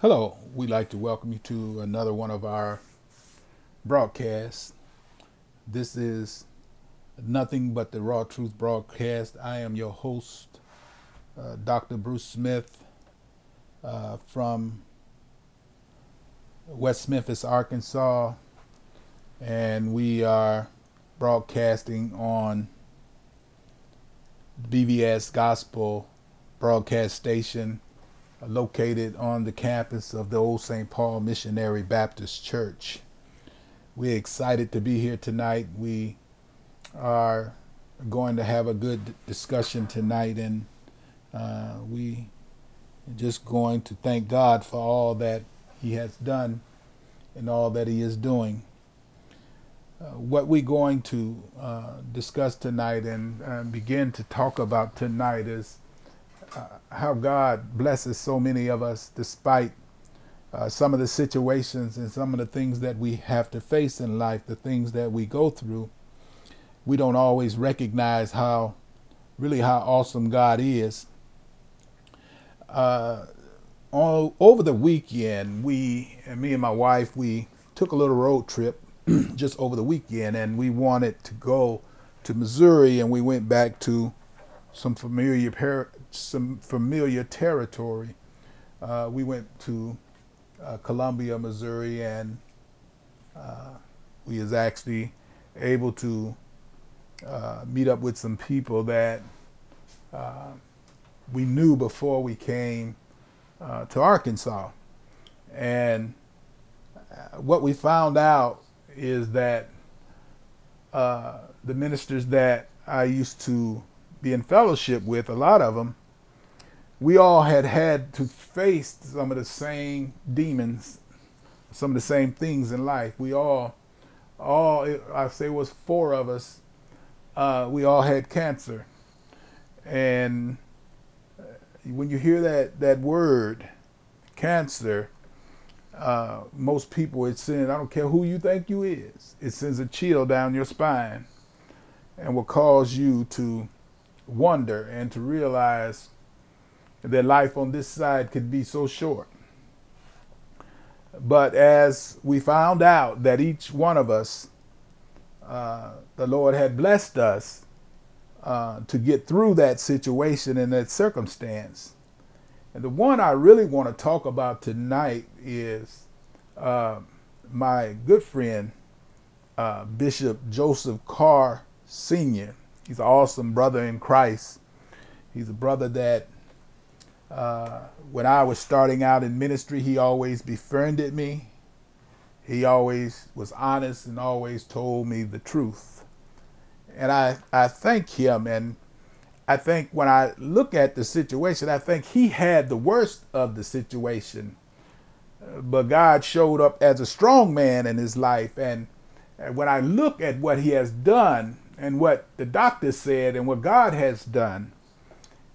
Hello, we'd like to welcome you to another one of our broadcasts. This is nothing but the Raw Truth broadcast. I am your host, uh, Dr. Bruce Smith uh, from West Memphis, Arkansas, and we are broadcasting on BVS Gospel broadcast station located on the campus of the Old St. Paul Missionary Baptist Church. We're excited to be here tonight. We are going to have a good discussion tonight, and uh, we are just going to thank God for all that He has done and all that He is doing. Uh, what we're going to uh, discuss tonight and uh, begin to talk about tonight is how God blesses so many of us despite uh, some of the situations and some of the things that we have to face in life, the things that we go through. We don't always recognize how, really, how awesome God is. Uh, all, over the weekend, we, and me and my wife, we took a little road trip just over the weekend, and we wanted to go to Missouri, and we went back to some familiar some familiar territory. Uh, we went to uh, Columbia, Missouri, and uh, we was actually able to uh, meet up with some people that uh, we knew before we came uh, to Arkansas. And what we found out is that the ministers that I used to be in fellowship with, a lot of them, we all had had to face some of the same demons, some of the same things in life. We all, all I say was four of us, uh, we all had cancer, and when you hear that that word, cancer, uh, most people it sends. I don't care who you think you is. It sends a chill down your spine, and will cause you to wonder and to realize that life on this side could be so short. But as we found out that each one of us, uh, the Lord had blessed us uh, to get through that situation and that circumstance. And the one I really want to talk about tonight is uh, my good friend, uh, Bishop Joseph Carr Sr. He's an awesome brother in Christ. He's a brother that uh, when I was starting out in ministry, he always befriended me. He always was honest and always told me the truth. And I, I thank him. And I think when I look at the situation, I think he had the worst of the situation. But God showed up as a strong man in his life. And when I look at what he has done and what the doctor said and what God has done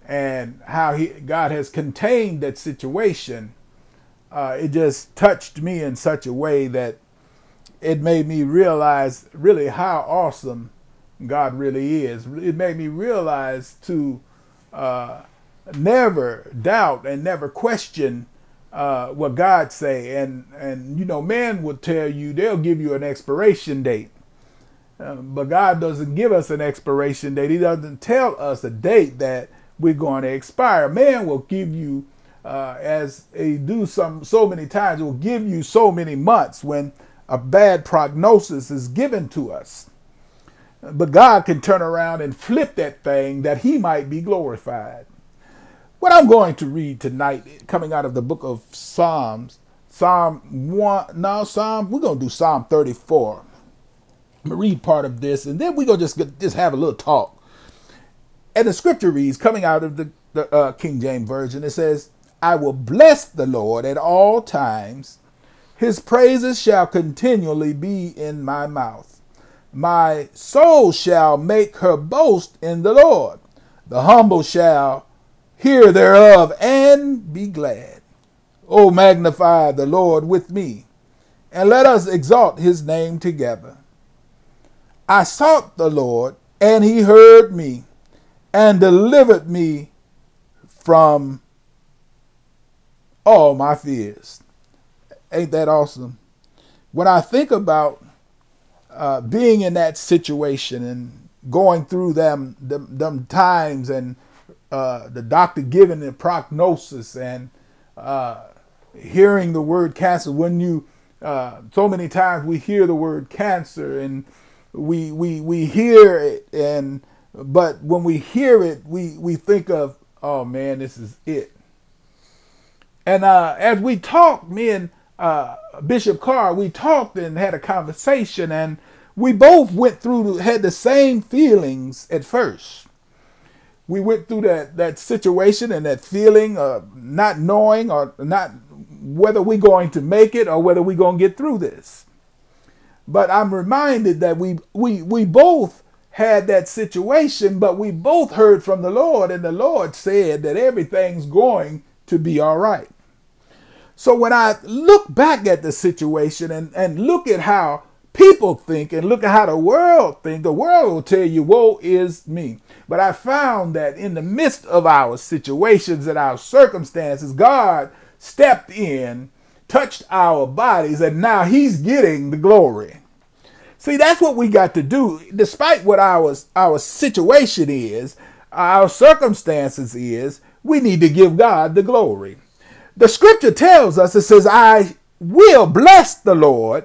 and how he God has contained that situation, uh, it just touched me in such a way that it made me realize really how awesome God really is. It made me realize to uh, never doubt and never question uh, what God say. And and you know, man will tell you they'll give you an expiration date. Um, but God doesn't give us an expiration date. He doesn't tell us a date that we're going to expire. Man will give you, uh, as they do some so many times, will give you so many months when a bad prognosis is given to us. But God can turn around and flip that thing that He might be glorified. What I'm going to read tonight, coming out of the book of Psalms, Psalm one, now Psalm, we're going to do Psalm 34 read part of this, and then we're gonna just just have a little talk. And the scripture reads, coming out of the, the uh, King James Version, it says, I will bless the Lord at all times. His praises shall continually be in my mouth. My soul shall make her boast in the Lord. The humble shall hear thereof and be glad. O magnify the Lord with me, and let us exalt his name together. I sought the Lord, and he heard me and delivered me from all my fears. Ain't that awesome? When I think about uh, being in that situation and going through them them, them times and uh, the doctor giving the prognosis and uh, hearing the word cancer when you uh, so many times we hear the word cancer and we we we hear it and but when we hear it we we think of oh man this is it. And uh, as we talked me and uh, bishop carr we talked and had a conversation and we both went through had the same feelings at first. We went through that that situation and that feeling of not knowing or not whether we're going to make it or whether we're going to get through this. But i'm reminded that we we we both had that situation but we both heard from the lord and the lord said that everything's going to be all right. So when i look back at the situation and and look at how people think and look at how the world think the world will tell you woe is me. But i found that in the midst of our situations and our circumstances god stepped in touched our bodies and now he's getting the glory see that's what we got to do despite what our our situation is our circumstances is we need to give god the glory the scripture tells us it says i will bless the lord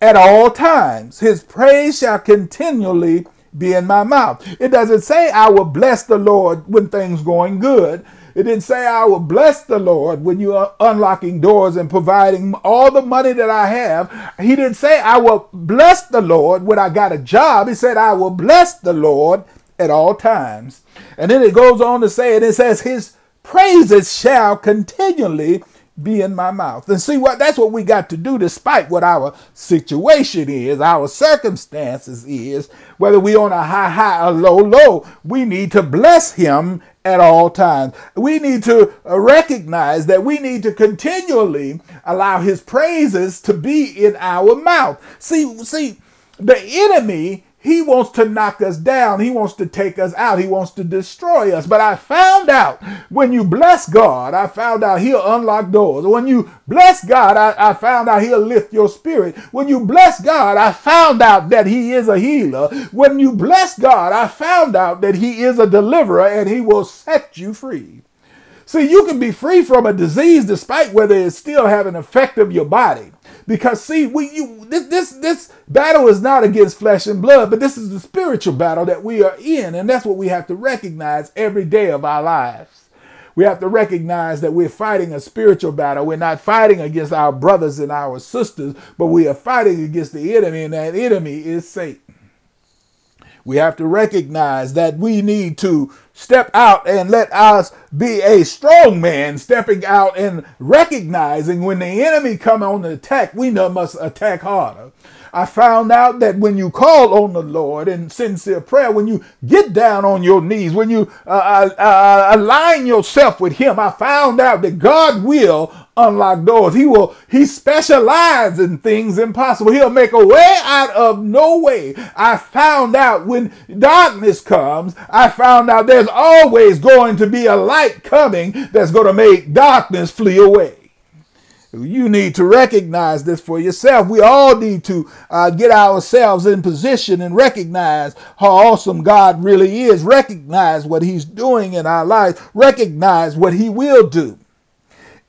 at all times. His praise shall continually be in my mouth. It doesn't say I will bless the Lord when things going good. It didn't say I will bless the Lord when you are unlocking doors and providing all the money that I have. He didn't say I will bless the Lord when I got a job. He said I will bless the Lord at all times. And then it goes on to say, and it says his praises shall continually be in my mouth. And see what that's what we got to do despite what our situation is, our circumstances is, whether we on a high high or low low, we need to bless him at all times. We need to recognize that we need to continually allow his praises to be in our mouth. See see the enemy he wants to knock us down. He wants to take us out. He wants to destroy us. But I found out when you bless God, I found out He'll unlock doors. When you bless God, I, I, found out He'll lift your spirit. When you bless God, I found out that He is a healer. When you bless God, I found out that He is a deliverer and He will set you free. See, you can be free from a disease despite whether it still have an effect of your body. Because see, we you this this this battle is not against flesh and blood, but this is the spiritual battle that we are in, and that's what we have to recognize every day of our lives. We have to recognize that we're fighting a spiritual battle. We're not fighting against our brothers and our sisters, but we are fighting against the enemy, and that enemy is Satan. We have to recognize that we need to step out and let us be a strong man stepping out and recognizing when the enemy come on the attack, we must attack harder. I found out that when you call on the Lord in sincere prayer, when you get down on your knees, when you uh, uh, uh, align yourself with Him, I found out that God will unlock doors. He will, He specializes in things impossible. He'll make a way out of no way. I found out when darkness comes, I found out there's always going to be a light coming that's going to make darkness flee away. You need to recognize this for yourself. We all need to uh, get ourselves in position and recognize how awesome God really is. Recognize what He's doing in our lives. Recognize what He will do.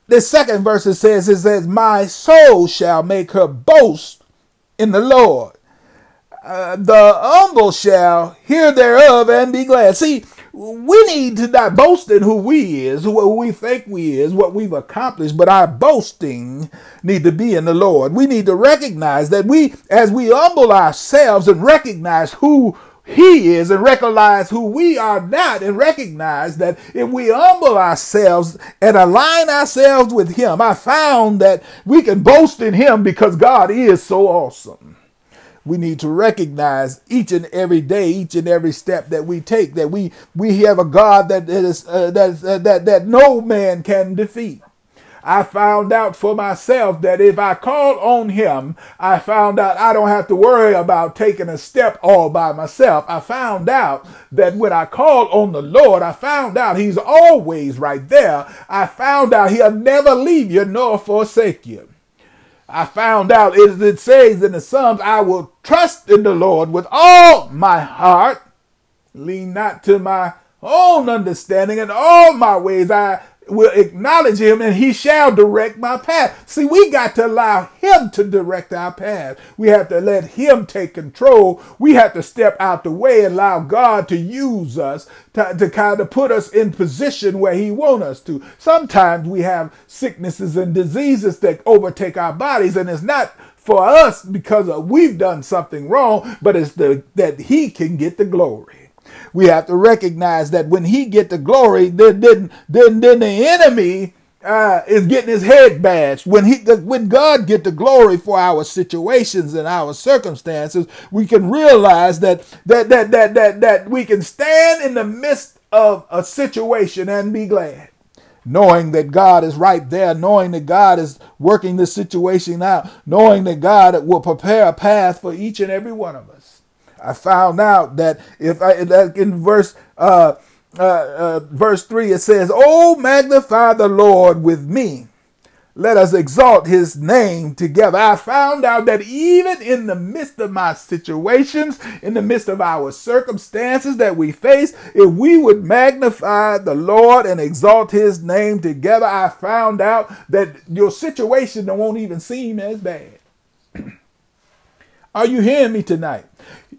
The second verse it says, it says, My soul shall make her boast in the Lord. Uh, the humble shall hear thereof and be glad. See, we need to not boast in who we is, who we think we is, what we've accomplished, but our boasting need to be in the Lord. We need to recognize that we, as we humble ourselves and recognize who he is and recognize who we are not and recognize that if we humble ourselves and align ourselves with him, I found that we can boast in him because God is so awesome we need to recognize each and every day, each and every step that we take, that we we have a God that is uh, that uh, that that no man can defeat. I found out for myself that if I call on him, I found out I don't have to worry about taking a step all by myself. I found out that when I call on the Lord, I found out he's always right there. I found out he'll never leave you nor forsake you. I found out, as it says in the Psalms, I will trust in the Lord with all my heart, lean not to my own understanding, in all my ways. I will acknowledge him and he shall direct my path. See, we got to allow him to direct our path. We have to let him take control. We have to step out the way and allow God to use us to, to kind of put us in position where he wants us to. Sometimes we have sicknesses and diseases that overtake our bodies and it's not for us because we've done something wrong, but it's the, that he can get the glory we have to recognize that when he get the glory, then then then, then the enemy uh, is getting his head bashed. When he when God get the glory for our situations and our circumstances, we can realize that that that that that that we can stand in the midst of a situation and be glad knowing that God is right there, knowing that God is working the situation out, knowing that God will prepare a path for each and every one of us. I found out that if I in verse uh, uh, uh, verse three it says, "Oh, magnify the Lord with me." Let us exalt his name together. I found out that even in the midst of my situations, in the midst of our circumstances that we face, if we would magnify the Lord and exalt his name together, I found out that your situation won't even seem as bad. Are you hearing me tonight?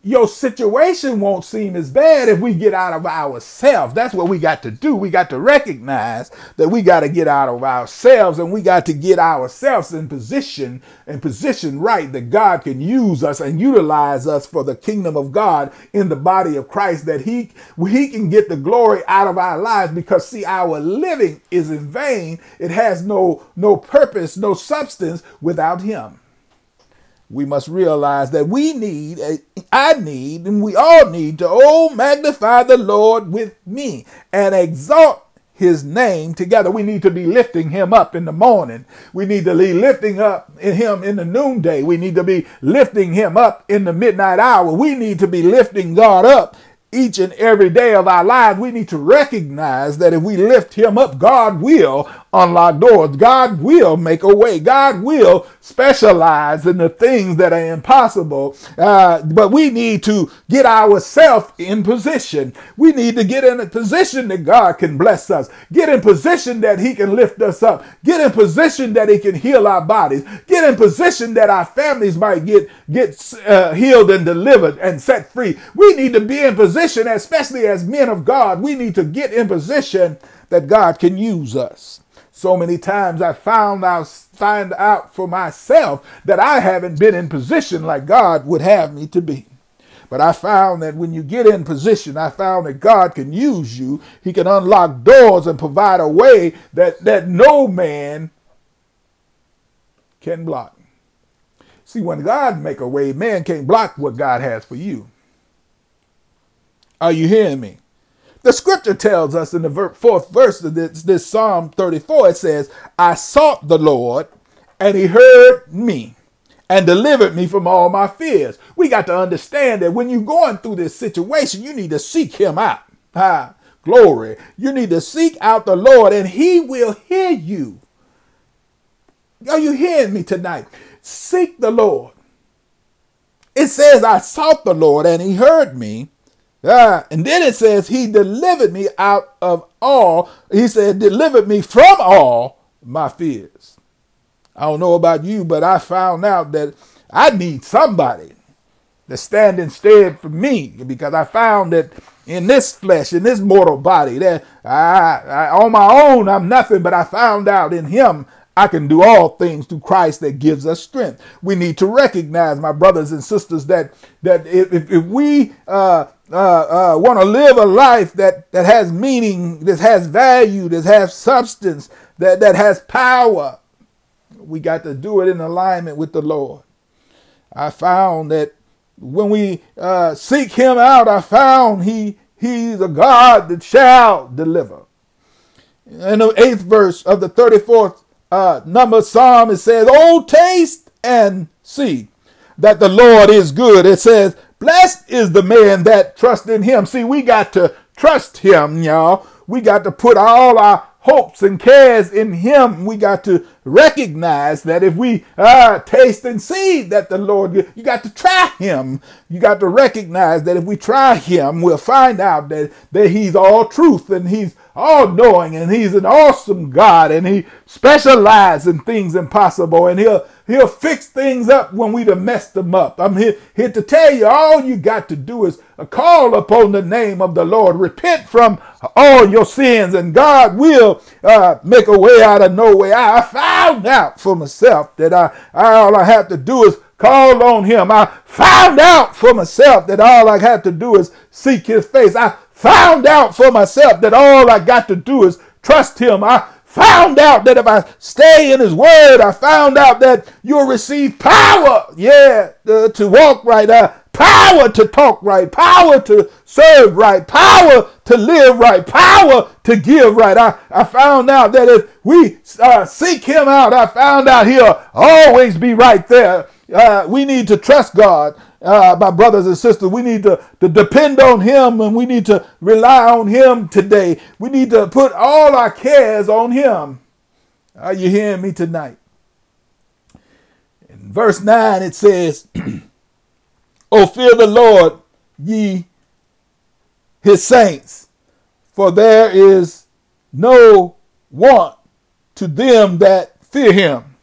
Your situation won't seem as bad if we get out of ourselves. That's what we got to do. We got to recognize that we got to get out of ourselves and we got to get ourselves in position and position right that God can use us and utilize us for the kingdom of God in the body of Christ that he he can get the glory out of our lives because see our living is in vain. It has no no purpose, no substance without him we must realize that we need, I need, and we all need to, oh, magnify the Lord with me and exalt his name together. We need to be lifting him up in the morning. We need to be lifting up in him in the noonday. We need to be lifting him up in the midnight hour. We need to be lifting God up each and every day of our lives, we need to recognize that if we lift him up, God will unlock doors. God will make a way. God will specialize in the things that are impossible. Uh, but we need to get ourselves in position. We need to get in a position that God can bless us. Get in position that He can lift us up. Get in position that He can heal our bodies. Get in position that our families might get get uh, healed and delivered and set free. We need to be in position, especially as men of God. We need to get in position that God can use us. So many times I found out find out for myself that I haven't been in position like God would have me to be. But I found that when you get in position, I found that God can use you. He can unlock doors and provide a way that, that no man can block. See, when God make a way, man can't block what God has for you. Are you hearing me? The scripture tells us in the fourth verse of this, this Psalm 34, it says, I sought the Lord and he heard me and delivered me from all my fears. We got to understand that when you're going through this situation, you need to seek him out. Ah, glory. You need to seek out the Lord and he will hear you. Are you hearing me tonight? Seek the Lord. It says, I sought the Lord and he heard me Ah, and then it says, He delivered me out of all. He said, delivered me from all my fears. I don't know about you, but I found out that I need somebody to stand instead for me because I found that in this flesh, in this mortal body, that I, I on my own I'm nothing, but I found out in Him I can do all things through Christ that gives us strength. We need to recognize, my brothers and sisters, that that if, if we uh, uh, uh, want to live a life that, that has meaning, that has value, that has substance, that, that has power, we got to do it in alignment with the Lord. I found that when we uh, seek Him out, I found He He's a God that shall deliver. In the eighth verse of the 34th uh, number psalm, it says, Oh, taste and see that the Lord is good. It says, Blessed is the man that trusts in him. See, we got to trust him, y'all. We got to put all our hopes and cares in him. We got to recognize that if we uh, taste and see that the Lord, you got to try him. You got to recognize that if we try him, we'll find out that, that he's all truth and he's all knowing and he's an awesome God and he specializes in things impossible and he'll he'll fix things up when we'd have messed them up. I'm here, here to tell you all you got to do is call upon the name of the Lord, repent from all your sins, and God will uh, make a way out of no way. I found out for myself that I, I all I have to do is call on him. I found out for myself that all I have to do is seek his face. I found out for myself that all I got to do is trust him. I found out that if I stay in his word, I found out that you'll receive power, yeah, uh, to walk right, uh, power to talk right, power to serve right, power to live right, power to give right. I, I found out that if we uh, seek him out, I found out he'll always be right there. Uh, we need to trust God uh, my brothers and sisters, we need to, to depend on Him and we need to rely on Him today. We need to put all our cares on Him. Are you hearing me tonight? In verse 9, it says, O fear the Lord, ye his saints, for there is no want to them that fear him.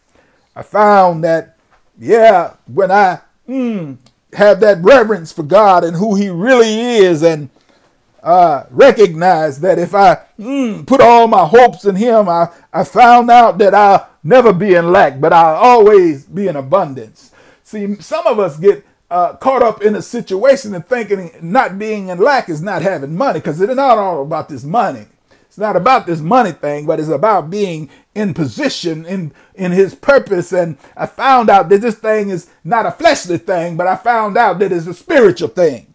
I found that, yeah, when I mm, have that reverence for God and who He really is, and uh, recognize that if I mm, put all my hopes in Him, I, I found out that I'll never be in lack, but I'll always be in abundance. See, some of us get uh, caught up in a situation and thinking not being in lack is not having money because it's not all about this money. It's not about this money thing, but it's about being in position in, in his purpose. And I found out that this thing is not a fleshly thing, but I found out that it's a spiritual thing.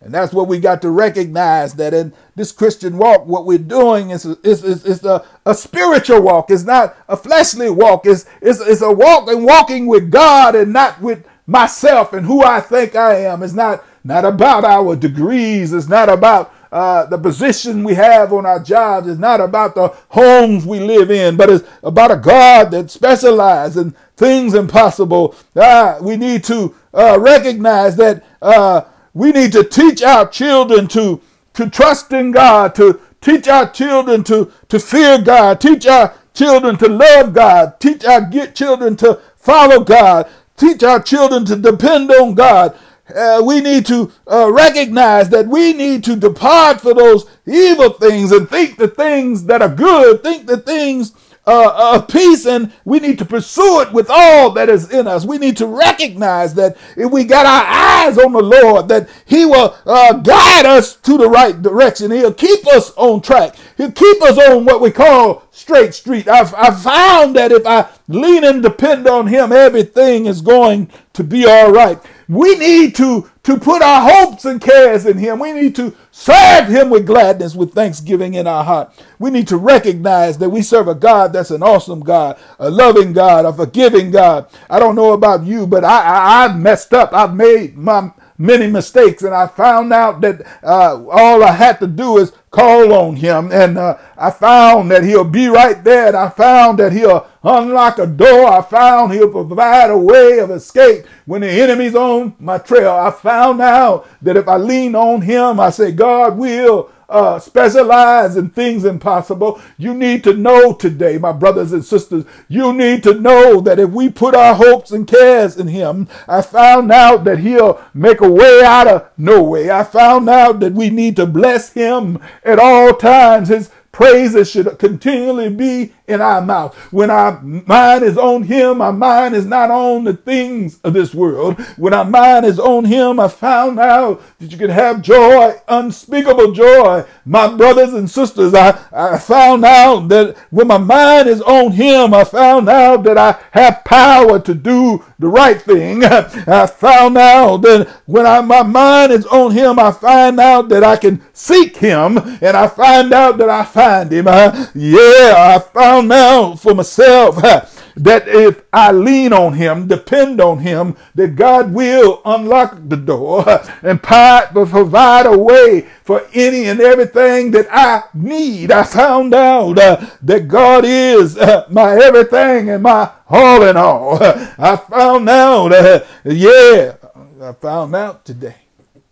And that's what we got to recognize that in this Christian walk, what we're doing is, is, is, is a, a spiritual walk. It's not a fleshly walk. It's, it's, it's a walk and walking with God and not with myself and who I think I am. It's not, not about our degrees. It's not about uh, the position we have on our jobs. It's not about the homes we live in, but it's about a God that specializes in things impossible. Uh, we need to uh, recognize that uh, we need to teach our children to, to trust in God, to teach our children to, to fear God, teach our children to love God, teach our children to follow God, teach our children to depend on God. Uh, we need to uh, recognize that we need to depart for those evil things and think the things that are good, think the things uh, of peace, and we need to pursue it with all that is in us. We need to recognize that if we got our eyes on the Lord, that He will uh, guide us to the right direction. He'll keep us on track. He'll keep us on what we call straight street. I've, I've found that if I lean and depend on Him, everything is going to be all right. We need to, to put our hopes and cares in Him. We need to serve Him with gladness, with thanksgiving in our heart. We need to recognize that we serve a God that's an awesome God, a loving God, a forgiving God. I don't know about you, but I, I, I've messed up. I've made my many mistakes, and I found out that uh, all I had to do is call on him. And uh, I found that he'll be right there. And I found that he'll unlock a door. I found he'll provide a way of escape when the enemy's on my trail. I found out that if I lean on him, I say, God will uh, specialize in things impossible. You need to know today, my brothers and sisters, you need to know that if we put our hopes and cares in Him, I found out that He'll make a way out of no way. I found out that we need to bless Him at all times. His praises should continually be in our mouth. When our mind is on Him, our mind is not on the things of this world. When our mind is on Him, I found out that you can have joy, unspeakable joy. My brothers and sisters, I, I found out that when my mind is on Him, I found out that I have power to do the right thing. I found out that when I, my mind is on Him, I find out that I can seek Him and I find out that I find Him. I, yeah, I found found now for myself that if I lean on him, depend on him, that God will unlock the door and provide a way for any and everything that I need. I found out uh, that God is uh, my everything and my all in all. I found out, uh, yeah, I found out today.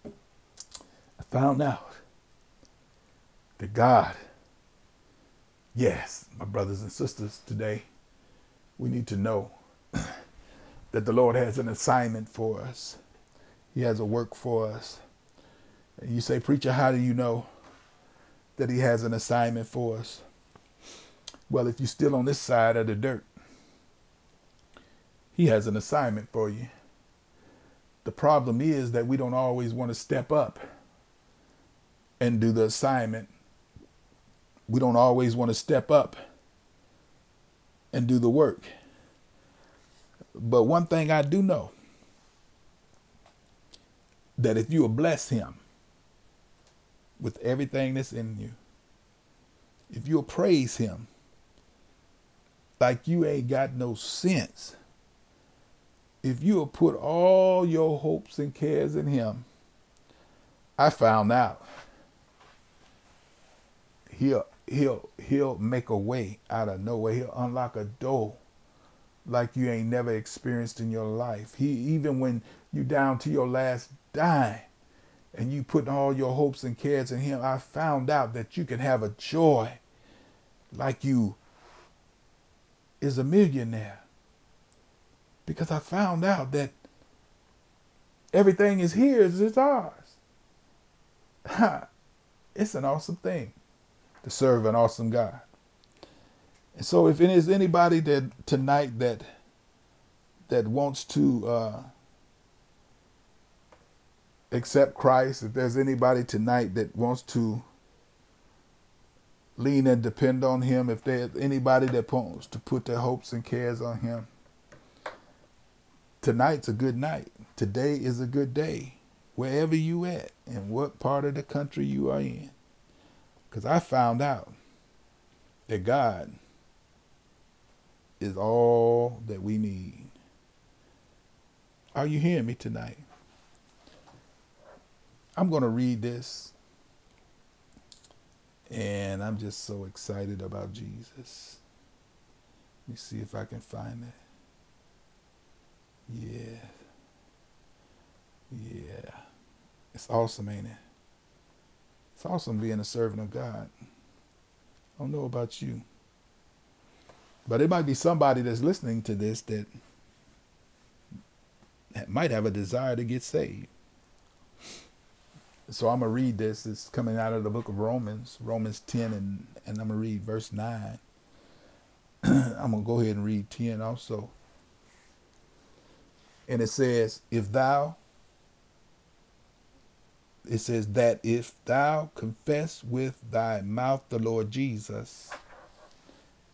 I found out that God, yes, my brothers and sisters, today we need to know that the Lord has an assignment for us. He has a work for us. And you say, Preacher, how do you know that He has an assignment for us? Well, if you're still on this side of the dirt, He has an assignment for you. The problem is that we don't always want to step up and do the assignment. We don't always want to step up and do the work. But one thing I do know that if you will bless him with everything that's in you, if you'll praise him like you ain't got no sense, if you'll put all your hopes and cares in him, I found out he'll he'll he'll make a way out of nowhere. He'll unlock a door like you ain't never experienced in your life. He even when you down to your last dime and you put all your hopes and cares in him, I found out that you can have a joy like you is a millionaire. Because I found out that everything is his, it's ours. it's an awesome thing to serve an awesome God. And so if it is anybody that tonight that that wants to uh, accept Christ, if there's anybody tonight that wants to lean and depend on him, if there's anybody that wants to put their hopes and cares on him, tonight's a good night. Today is a good day. Wherever you at and what part of the country you are in. Because I found out that God is all that we need. Are you hearing me tonight? I'm going to read this. And I'm just so excited about Jesus. Let me see if I can find it. Yeah. Yeah. It's awesome, ain't it? It's awesome being a servant of God. I don't know about you. But it might be somebody that's listening to this that, might have a desire to get saved. So I'm going to read this. It's coming out of the book of Romans, Romans 10, and, and I'm going to read verse 9. I'm going to go ahead and read 10 also. And it says, If thou it says that if thou confess with thy mouth the Lord Jesus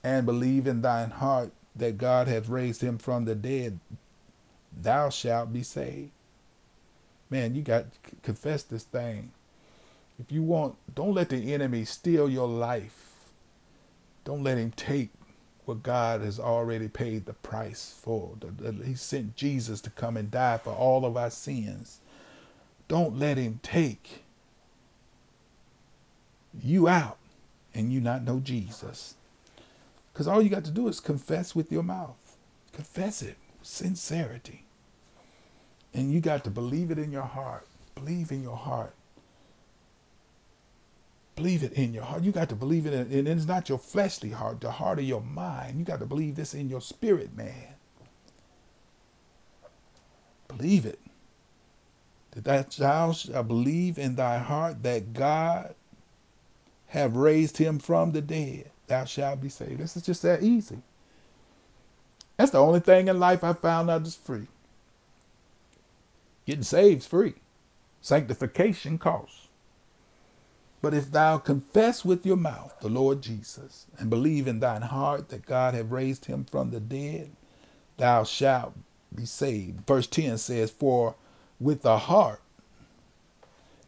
and believe in thine heart that God hath raised him from the dead, thou shalt be saved. Man, you got to confess this thing. If you want, don't let the enemy steal your life. Don't let him take what God has already paid the price for. He sent Jesus to come and die for all of our sins. Don't let him take you out and you not know Jesus. Because all you got to do is confess with your mouth. Confess it with sincerity. And you got to believe it in your heart. Believe in your heart. Believe it in your heart. You got to believe it in, and it's not your fleshly heart, the heart of your mind. You got to believe this in your spirit, man. Believe it that thou shalt uh, believe in thy heart that God have raised him from the dead, thou shalt be saved. This is just that easy. That's the only thing in life I found out is free. Getting saved is free. Sanctification costs. But if thou confess with your mouth the Lord Jesus and believe in thine heart that God have raised him from the dead, thou shalt be saved. Verse 10 says, For with the heart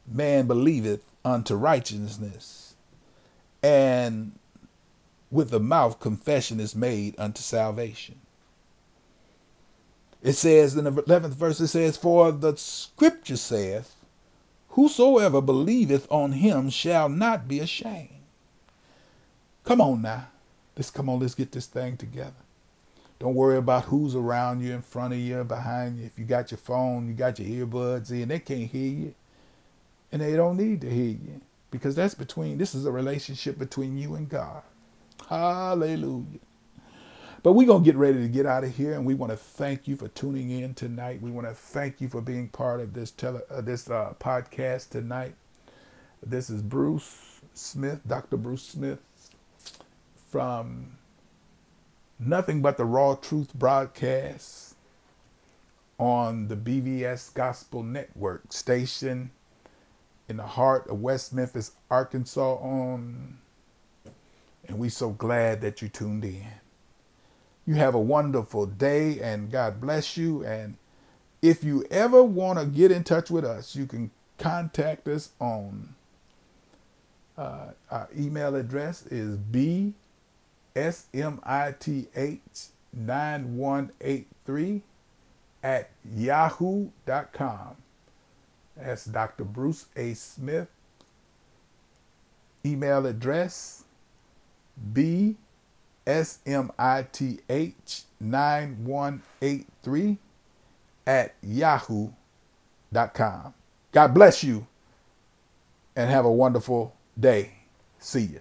man believeth unto righteousness, and with the mouth confession is made unto salvation. It says in the 11th verse, it says, For the scripture saith, Whosoever believeth on him shall not be ashamed. Come on now. Let's come on, let's get this thing together. Don't worry about who's around you, in front of you, behind you. If you got your phone, you got your earbuds in, they can't hear you. And they don't need to hear you. Because that's between, this is a relationship between you and God. Hallelujah. But we're going to get ready to get out of here, and we want to thank you for tuning in tonight. We want to thank you for being part of this tele, uh, this uh, podcast tonight. This is Bruce Smith, Dr. Bruce Smith, from Nothing But the Raw Truth broadcast on the BVS Gospel Network station in the heart of West Memphis, Arkansas on and we so glad that you tuned in. You have a wonderful day and God bless you. And if you ever want to get in touch with us, you can contact us on uh, our email address is bsmith9183 at yahoo.com. That's Dr. Bruce A. Smith. Email address bsmith9183 at yahoo.com. God bless you and have a wonderful day. See you.